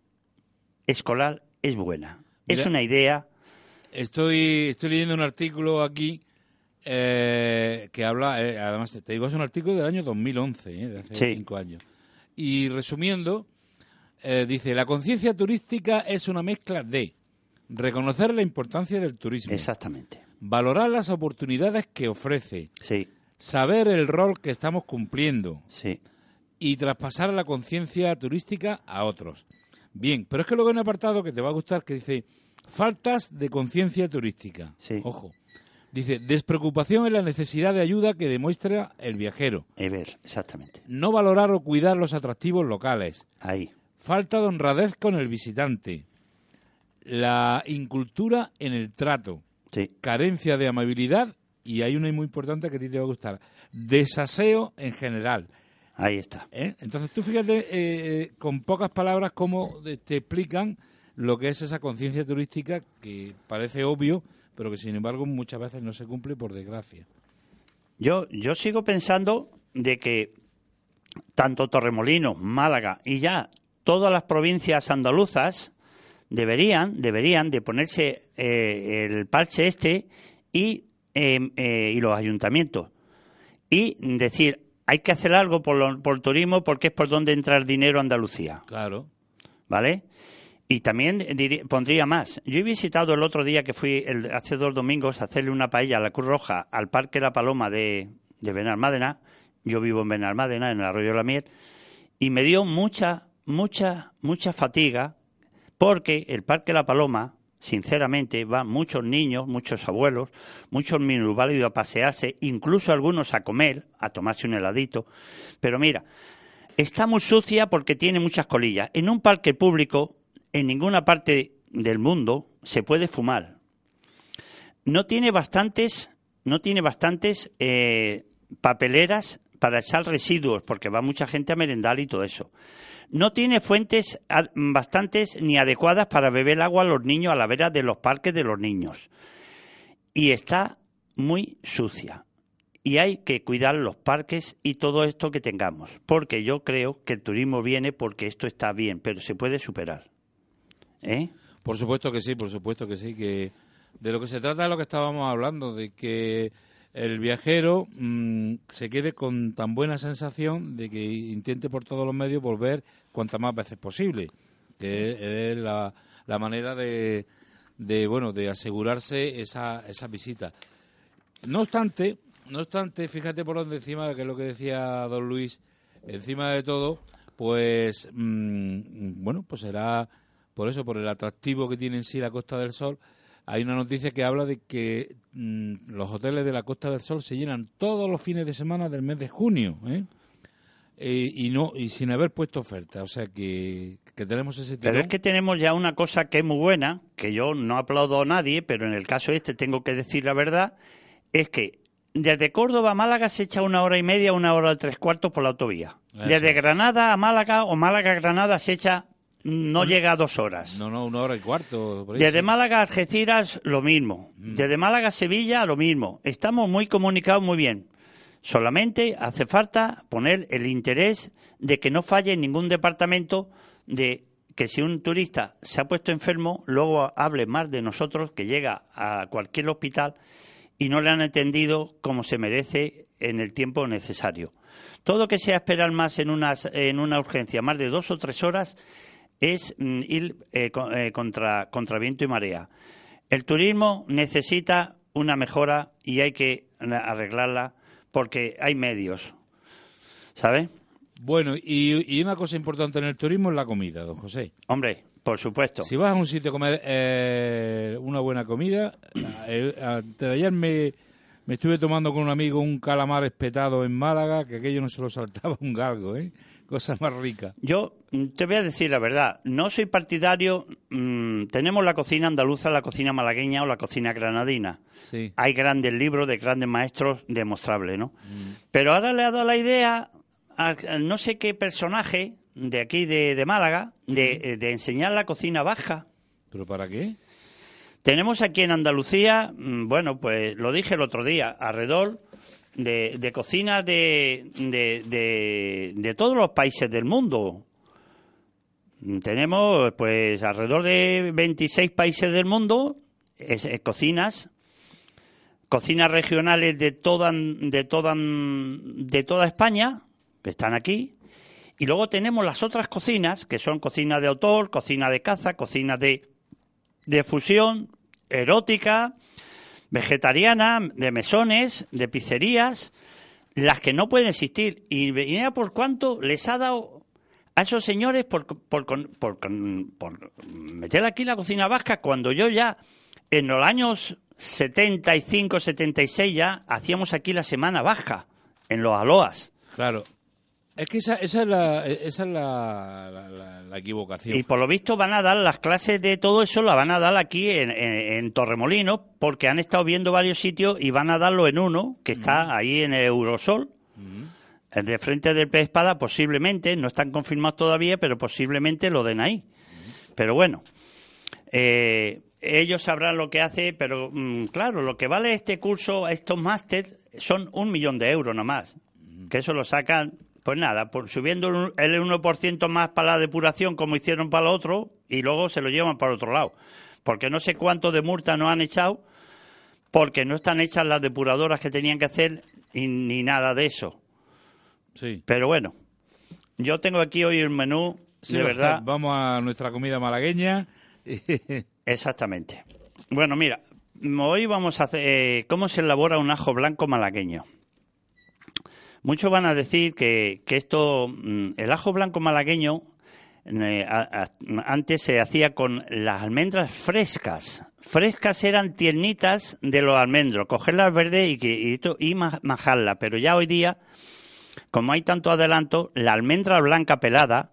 escolar es buena. es una idea Estoy, estoy leyendo un artículo aquí eh, que habla, eh, además te digo, es un artículo del año 2011, eh, de hace cinco años. Y resumiendo, dice, la conciencia turística es una mezcla de reconocer la importancia del turismo. Exactamente. Valorar las oportunidades que ofrece. Sí. Saber el rol que estamos cumpliendo. Sí. Y traspasar la conciencia turística a otros. Bien, pero es que luego hay un apartado que te va a gustar que dice Faltas de conciencia turística. Ojo. Dice, despreocupación en la necesidad de ayuda que demuestra el viajero. ver, exactamente. No valorar o cuidar los atractivos locales. Ahí. Falta de honradez con el visitante. La incultura en el trato. Sí. Carencia de amabilidad. Y hay una muy importante que a ti te va a gustar. Desaseo en general. Ahí está. ¿Eh? Entonces tú fíjate eh, eh, con pocas palabras cómo te explican lo que es esa conciencia turística que parece obvio, pero que sin embargo muchas veces no se cumple por desgracia. Yo, yo sigo pensando de que tanto Torremolinos, Málaga y ya todas las provincias andaluzas deberían, deberían de ponerse eh, el parche este y, em, eh, y los ayuntamientos y decir hay que hacer algo por, por el turismo porque es por donde entra el dinero a Andalucía. Claro. ¿Vale? Y también pondría más. Yo he visitado el otro día que fui el, hace dos domingos a hacerle una paella a la Cruz Roja al Parque La Paloma de, de Benalmádena. Yo vivo en Benalmádena, en el Arroyo de la Miel. Y me dio mucha, mucha, mucha fatiga porque el Parque La Paloma, sinceramente, van muchos niños, muchos abuelos, muchos minusválidos a pasearse, incluso algunos a comer, a tomarse un heladito. Pero mira, está muy sucia porque tiene muchas colillas. En un parque público en ninguna parte del mundo se puede fumar. No tiene bastantes, no tiene bastantes eh, papeleras para echar residuos, porque va mucha gente a merendar y todo eso. No tiene fuentes bastantes ni adecuadas para beber agua a los niños a la vera de los parques de los niños. Y está muy sucia. Y hay que cuidar los parques y todo esto que tengamos, porque yo creo que el turismo viene porque esto está bien, pero se puede superar. ¿Eh? Por supuesto que sí, por supuesto que sí, que de lo que se trata es lo que estábamos hablando, de que el viajero mm, se quede con tan buena sensación de que intente por todos los medios volver cuantas más veces posible, que es la, la manera de, de bueno de asegurarse esa, esa visita. No obstante, no obstante, fíjate por donde encima, que es lo que decía don Luis, encima de todo, pues mm, bueno, pues será por eso, por el atractivo que tiene en sí la Costa del Sol. Hay una noticia que habla de que mm, los hoteles de la Costa del Sol se llenan todos los fines de semana del mes de junio, ¿eh? Eh, y no y sin haber puesto oferta, o sea que, que tenemos ese Pero es que tenemos ya una cosa que es muy buena, que yo no aplaudo a nadie, pero en el caso este tengo que decir la verdad, es que desde Córdoba a Málaga se echa una hora y media, una hora y tres cuartos por la autovía. Eso. Desde Granada a Málaga o Málaga a Granada se echa, no llega a dos horas. No, no, una hora y cuarto. por Desde. Málaga a Algeciras, lo mismo. Desde Málaga a Sevilla, lo mismo. Estamos muy comunicados muy bien. Solamente hace falta poner el interés de que no falle en ningún departamento de que si un turista se ha puesto enfermo, luego hable más de nosotros, que llega a cualquier hospital y no le han atendido como se merece en el tiempo necesario. Todo que sea esperar más en, en una urgencia, más de dos o tres horas, es mm, ir eh, eh, contra, contra viento y marea. El turismo necesita una mejora y hay que arreglarla porque hay medios, ¿sabes? Bueno, y, y una cosa importante en el turismo es la comida, don José. Hombre, por supuesto. Si vas a un sitio a comer eh, una buena comida, *clears throat* eh, antes de ayer me, me estuve tomando con un amigo un calamar espetado en Málaga, que aquello no se lo saltaba un galgo, ¿eh? Cosa más rica. Yo mm, te voy a decir la verdad, no soy partidario, mm, tenemos la cocina andaluza, la cocina malagueña o la cocina granadina. Sí. Hay grandes libros de grandes maestros demostrables, ¿no? Pero ahora le ha dado la idea a, a no sé qué personaje de aquí de, de Málaga de, de enseñar la cocina vasca. ¿Pero para qué? Tenemos aquí en Andalucía, mm, bueno, pues lo dije el otro día, alrededor de, de cocinas de, de, de- todos los países del mundo. Tenemos, pues, alrededor de 26 países del mundo, cocinas, cocinas regionales de toda, de toda, de toda España, que están aquí, y luego tenemos las otras cocinas, que son cocinas de autor, cocina de caza, cocinas de, de fusión, erótica, vegetariana, de mesones, de pizzerías, las que no pueden existir. Y mira por cuánto les ha dado a esos señores por, por, por, por- meter aquí la cocina vasca cuando yo ya en los años 75, 76 ya hacíamos aquí la semana vasca en los aloas. Claro. Es que esa, esa es, la, esa es la, la- la- la equivocación. Y por lo visto van a dar las clases de todo eso, la van a dar aquí en, en- en Torremolinos, porque han estado viendo varios sitios y van a darlo en uno, que está ahí en Eurosol, de frente del pez espada, posiblemente, no están confirmados todavía, pero posiblemente lo den ahí. Pero bueno, eh, ellos sabrán lo que hace, pero mm, claro, lo que vale este curso, estos máster, son un millón de euros nomás. Que eso lo sacan, pues nada, por, subiendo el 1% más para la depuración, como hicieron para el otro, y luego se lo llevan para otro lado. Porque no sé cuánto de multa nos han echado, porque no están hechas las depuradoras que tenían que hacer, y, ni nada de eso. Sí. Pero bueno, yo tengo aquí hoy un menú, Sí, de verdad, Vamos a nuestra comida malagueña. *laughs* Exactamente. Bueno, mira, hoy vamos a hacer eh, cómo se elabora un ajo blanco malagueño. Muchos van a decir que, esto, mm, el ajo blanco malagueño, eh, a- a- antes se hacía con las almendras frescas. Frescas eran tiernitas de los almendros, cogerlas verdes y, que, y, majarlas. Pero ya hoy día, como hay tanto adelanto, la almendra blanca pelada,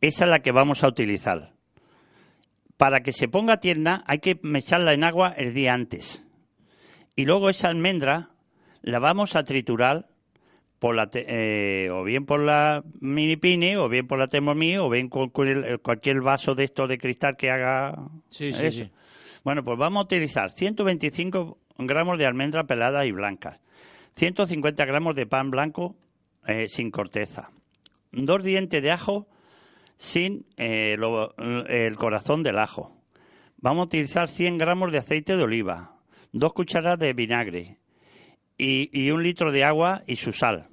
esa es la que vamos a utilizar para que se ponga tierna hay que echarla en agua el día antes. Y luego esa almendra la vamos a triturar por la te- eh, o bien por la mini pine, o bien por la Thermomix, o bien con cual- cualquier vaso de estos de cristal que haga Sí, sí, eso. sí. Bueno, pues vamos a utilizar 125 gramos de almendra pelada y blancas, 150 gramos de pan blanco eh, sin corteza, dos dientes de ajo sin eh, lo- el corazón del ajo. Vamos a utilizar 100 gramos de aceite de oliva, dos cucharadas de vinagre y, y un litro de agua y su sal.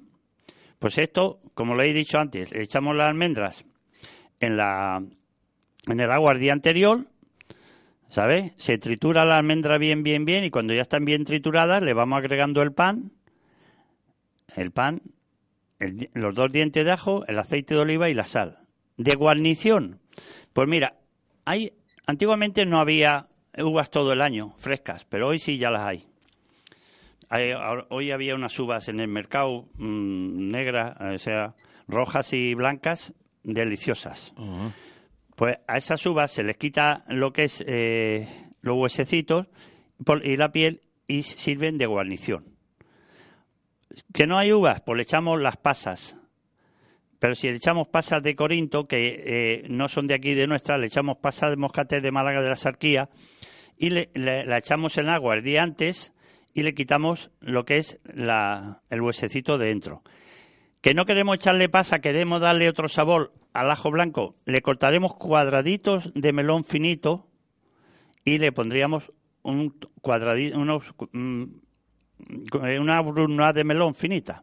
Pues esto, como lo he dicho antes, le echamos las almendras en, la, en el agua el día anterior, ¿sabes? Se tritura la almendra bien, bien, bien y cuando ya están bien trituradas le vamos agregando el pan, el pan, el- los dos dientes de ajo, el aceite de oliva y la sal. De guarnición, pues mira, hay antiguamente no había uvas todo el año frescas, pero hoy sí ya las hay. Hay- hoy había unas uvas en el mercado mm, negras, o sea, rojas y blancas, deliciosas. Pues a esas uvas se les quita lo que es eh, los huesecitos por- y la piel y sirven de guarnición. Que no hay uvas, pues le echamos las pasas. Pero si le echamos pasas de Corinto, que eh, no son de aquí de nuestra, le echamos pasas de moscatel de Málaga de la Sarquía y le, le- la echamos en agua el día antes y le quitamos lo que es la- el huesecito de dentro. Que no queremos echarle pasa, queremos darle otro sabor al ajo blanco. Le cortaremos cuadraditos de melón finito y le pondríamos un cuadradito, mm, una bruna de melón finita.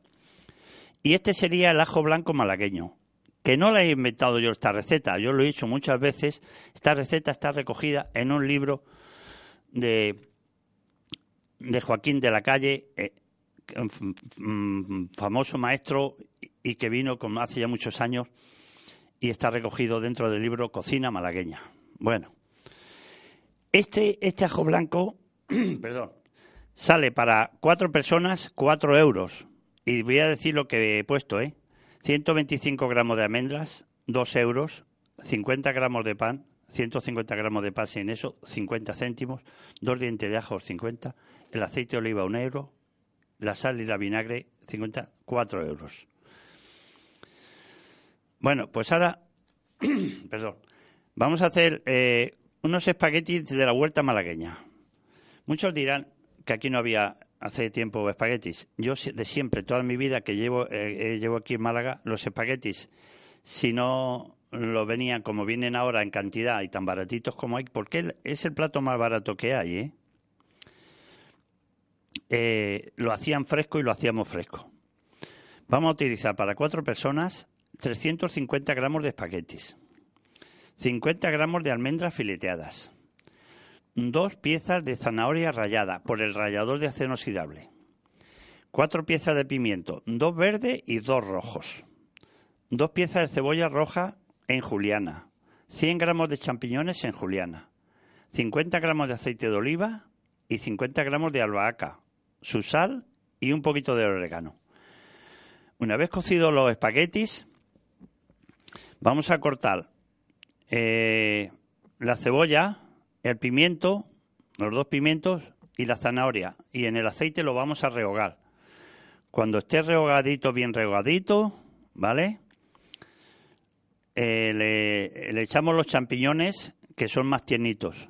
Y este sería el ajo blanco malagueño. Que no la he inventado yo esta receta, yo lo he hecho muchas veces. Esta receta está recogida en un libro de, de Joaquín de la Calle, eh, mm, famoso maestro y que vino con, hace ya muchos años y está recogido dentro del libro Cocina Malagueña. Bueno, este, este ajo blanco, *clears throat* perdón, sale para cuatro personas cuatro euros. Y voy a decir lo que he puesto, ¿eh? 125 gramos de almendras, dos euros, 50 gramos de pan, 150 gramos de pan sin eso, 50 céntimos, dos dientes de ajo, 50, el aceite de oliva, un euro, la sal y la vinagre, 50, 4 euros. Bueno, pues ahora, *clears throat* perdón, vamos a hacer eh, unos espaguetis de la huerta malagueña. Muchos dirán que aquí no había hace tiempo espaguetis. Yo de siempre, toda mi vida que llevo, eh, eh, llevo aquí en Málaga, los espaguetis, si no lo venían como vienen ahora en cantidad y tan baratitos como hay, porque es el plato más barato que hay, ¿eh? Eh, lo hacían fresco y lo hacíamos fresco. Vamos a utilizar para cuatro personas 350 gramos de espaguetis, 50 gramos de almendras fileteadas, dos piezas de zanahoria rallada por el rallador de acero inoxidable, cuatro piezas de pimiento, dos verdes y dos rojos, dos piezas de cebolla roja en juliana, 100 gramos de champiñones en juliana, 50 gramos de aceite de oliva y 50 gramos de albahaca, su sal y un poquito de orégano. Una vez cocidos los espaguetis, vamos a cortar eh, la cebolla, el pimiento, los dos pimientos y la zanahoria. Y en el aceite lo vamos a rehogar. Cuando esté rehogadito, bien rehogadito, ¿vale? Eh, le, le echamos los champiñones que son más tiernitos.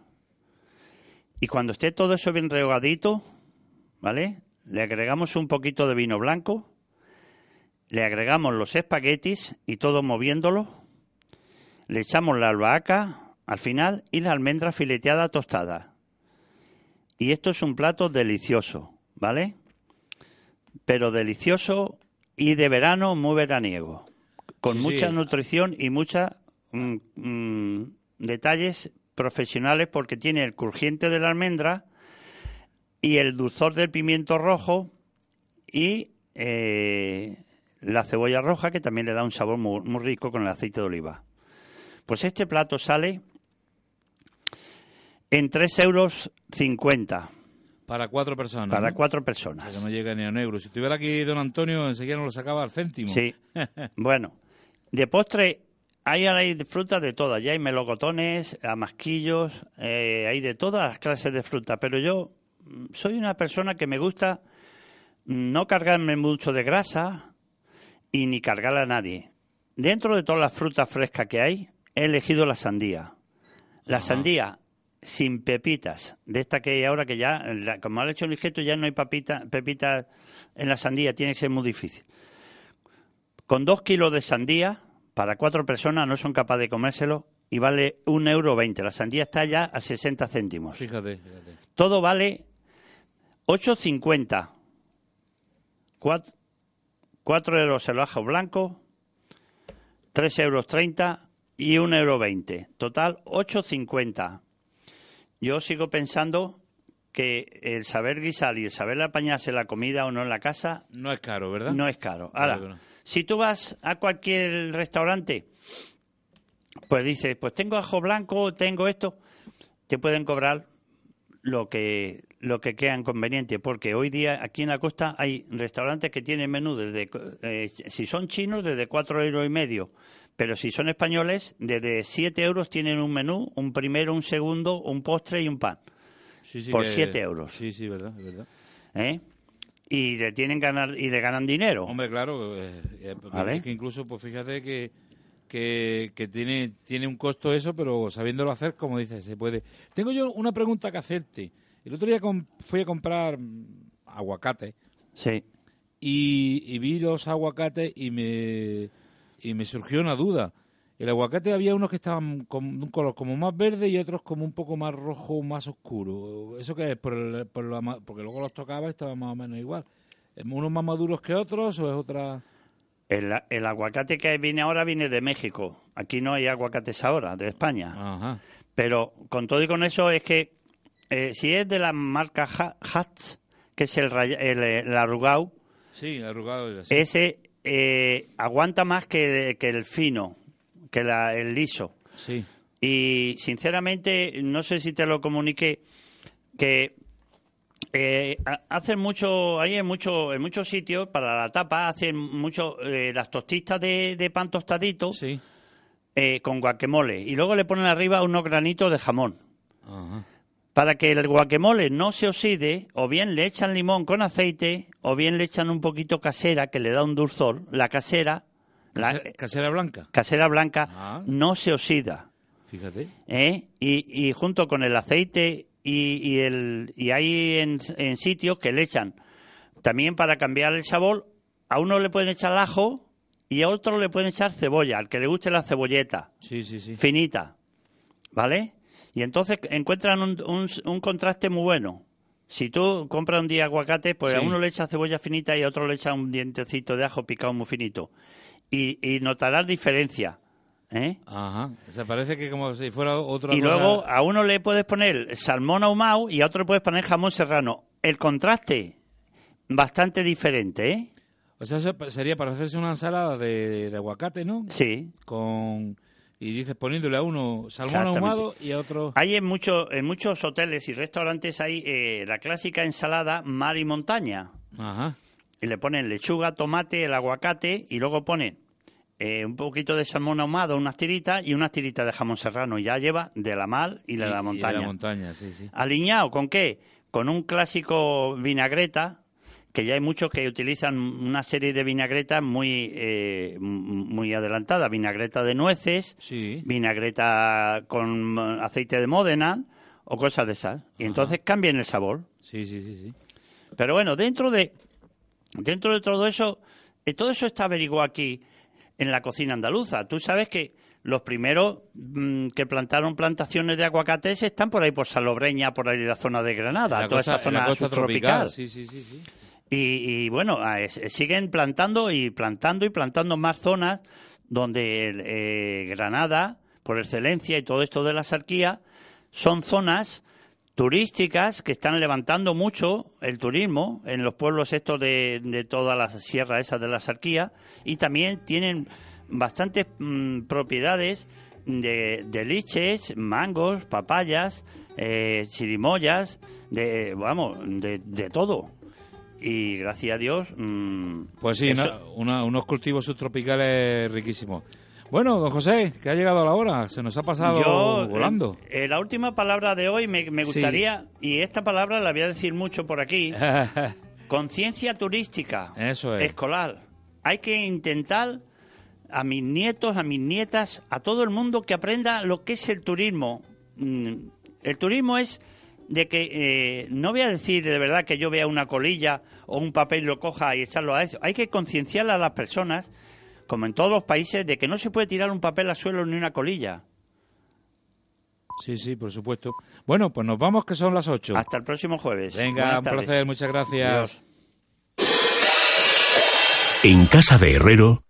Y cuando esté todo eso bien rehogadito, ¿vale? Le agregamos un poquito de vino blanco, le agregamos los espaguetis y todo moviéndolo. Le echamos la albahaca al final y la almendra fileteada tostada. Y esto es un plato delicioso, ¿vale? Pero delicioso y de verano muy veraniego. Con Sí, mucha sí. nutrición y muchos detalles profesionales porque tiene el crujiente de la almendra y el dulzor del pimiento rojo y eh, la cebolla roja que también le da un sabor muy, muy rico con el aceite de oliva. Pues este plato sale en 3,50 euros Para cuatro personas. para ¿no? cuatro O personas. sea, que no llega ni a un euro. Si estuviera aquí don Antonio, enseguida nos lo sacaba al céntimo. Sí. *laughs* bueno, de postre hay, hay de fruta de todas. Ya hay melocotones, amasquillos, eh, hay de todas las clases de fruta. Pero yo mm, soy una persona que me gusta no cargarme mucho de grasa y ni cargar a nadie. Dentro de todas las frutas frescas que hay, he elegido la sandía. La Ajá. sandía sin pepitas, de esta que hay ahora que ya, la- como ha hecho el ligeto, ya no hay papita, pepitas en la sandía, tiene que ser muy difícil. Con dos kilos de sandía, para cuatro personas no son capaces de comérselo y vale un euro veinte. La sandía está ya a 60 céntimos. Fíjate, fíjate. Todo vale 8,50. 4 euros el ajo blanco, 3 euros 30 y 1 euro 20. Total 8,50. yo sigo pensando que el saber guisar y el saber apañarse la comida o no en la casa No es caro, ¿verdad? no es caro. Ahora, Claro. Si tú vas a cualquier restaurante, pues dices, pues tengo ajo blanco, tengo esto, te pueden cobrar lo que lo que crean conveniente, porque hoy día aquí en la costa hay restaurantes que tienen menú desde, eh, si son chinos, desde cuatro euros y medio, pero si son españoles, desde siete euros tienen un menú, un primero, un segundo, un postre y un pan. Sí, sí por que- siete euros. Sí, sí, verdad, verdad. ¿eh? Y le tienen ganar y le ganan dinero. Hombre, claro, eh, eh, Vale. es que incluso, pues fíjate que, que, que tiene, tiene un costo eso, pero sabiéndolo hacer, como dices, se puede. Tengo yo una pregunta que hacerte. El otro día fui a comprar mm, aguacate Sí. y, y vi los aguacates y me, y me surgió una duda. El aguacate había unos que estaban con un color como más verde y otros como un poco más rojo, más oscuro. ¿Eso qué es? Por el- por la porque luego los tocaba y estaban más o menos igual. ¿Unos más maduros que otros o es otra...? El, el aguacate que viene ahora viene de México. Aquí no hay aguacates ahora, de España. Ajá. Pero con todo y con eso es que eh, si es de la marca Ha- Hatz, que es el, el, el arrugado, Sí, ese eh, aguanta más que, que el fino, que la- el liso. Sí. Y sinceramente, no sé si te lo comuniqué, que eh, ha- hacen mucho, hay en, mucho, en muchos sitios, para la tapa, hacen mucho eh, las tostistas de, de pan tostadito Sí. eh, con guacamole. Y luego le ponen arriba unos granitos de jamón. Ajá. Para que el guacamole no se oxide, o bien le echan limón con aceite, o bien le echan un poquito casera, que le da un dulzor. La casera, la Case- Casera blanca. casera blanca, Ah. no se oxida. Fíjate. ¿eh? Y, y junto con el aceite y, y el y hay en, en sitios que le echan también para cambiar el sabor a uno le pueden echar ajo y a otro le pueden echar cebolla al que le guste la cebolleta Sí, sí, sí. finita vale y entonces encuentran un, un- un contraste muy bueno si tú compras un día aguacate pues a uno le echa cebolla finita y a otro le echa un dientecito de ajo picado muy finito y, y notarás diferencia ¿eh? Ajá. O sea, parece que como si fuera otra Y luego a uno le puedes poner salmón ahumado y a otro le puedes poner jamón serrano. El contraste, bastante diferente, ¿eh? O sea, eso sería para hacerse una ensalada de, de aguacate, ¿no? Sí. Con... Y dices poniéndole a uno salmón ahumado y a otro... Hay en, mucho, en muchos hoteles y restaurantes hay eh, la clásica ensalada mar y montaña. Ajá. Y le ponen lechuga, tomate, el aguacate y luego ponen eh, un poquito de salmón ahumado, unas tiritas y unas tiritas de jamón serrano. Y ya lleva de la mar y de la Y- y montaña. de la montaña, sí, sí. ¿Aliñado con qué? Con un clásico vinagreta, que ya hay muchos que utilizan una serie de vinagretas muy, eh, muy adelantadas. Vinagreta de nueces, Sí. vinagreta con aceite de Módena o cosas de esas. Y entonces cambian el sabor. Sí, sí, sí, sí. Pero bueno, dentro de, dentro de todo eso, eh, todo eso está averiguado aquí en la cocina andaluza. Tú sabes que los primeros mm, que plantaron plantaciones de aguacates están por ahí por Salobreña, por ahí la zona de Granada, la toda costa- esa zona subtropical. Sí, sí, sí, sí. Y, y, bueno, ah, es- siguen plantando y plantando y plantando más zonas donde eh, Granada, por excelencia, y todo esto de la sarquía, son zonas turísticas que están levantando mucho el turismo en los pueblos estos de, de toda la sierra esa de la sarquía y también tienen bastantes mm, propiedades de, de liches, mangos, papayas, eh, chirimoyas, de, vamos, de, de todo. Y gracias a Dios. mm, Pues sí, eso- una- una- unos cultivos subtropicales riquísimos. Bueno, don José, que ha llegado la hora. Se nos ha pasado Yo, volando. eh, eh, la última palabra de hoy me, me Sí. gustaría, y esta palabra la voy a decir mucho por aquí, *laughs* conciencia turística Eso es. escolar. Hay que intentar a mis nietos, a mis nietas, a todo el mundo que aprenda lo que es el turismo. Mm, El turismo es de que eh, no voy a decir de verdad que yo vea una colilla o un papel y lo coja y echarlo a eso. Hay que concienciar a las personas, como en todos los países, de que no se puede tirar un papel al suelo ni una colilla. Sí, sí, por supuesto. Bueno, pues nos vamos que son las 8. Hasta el próximo jueves. Venga, Buenas un tardes. placer, muchas gracias. Adiós. En casa de Herrero,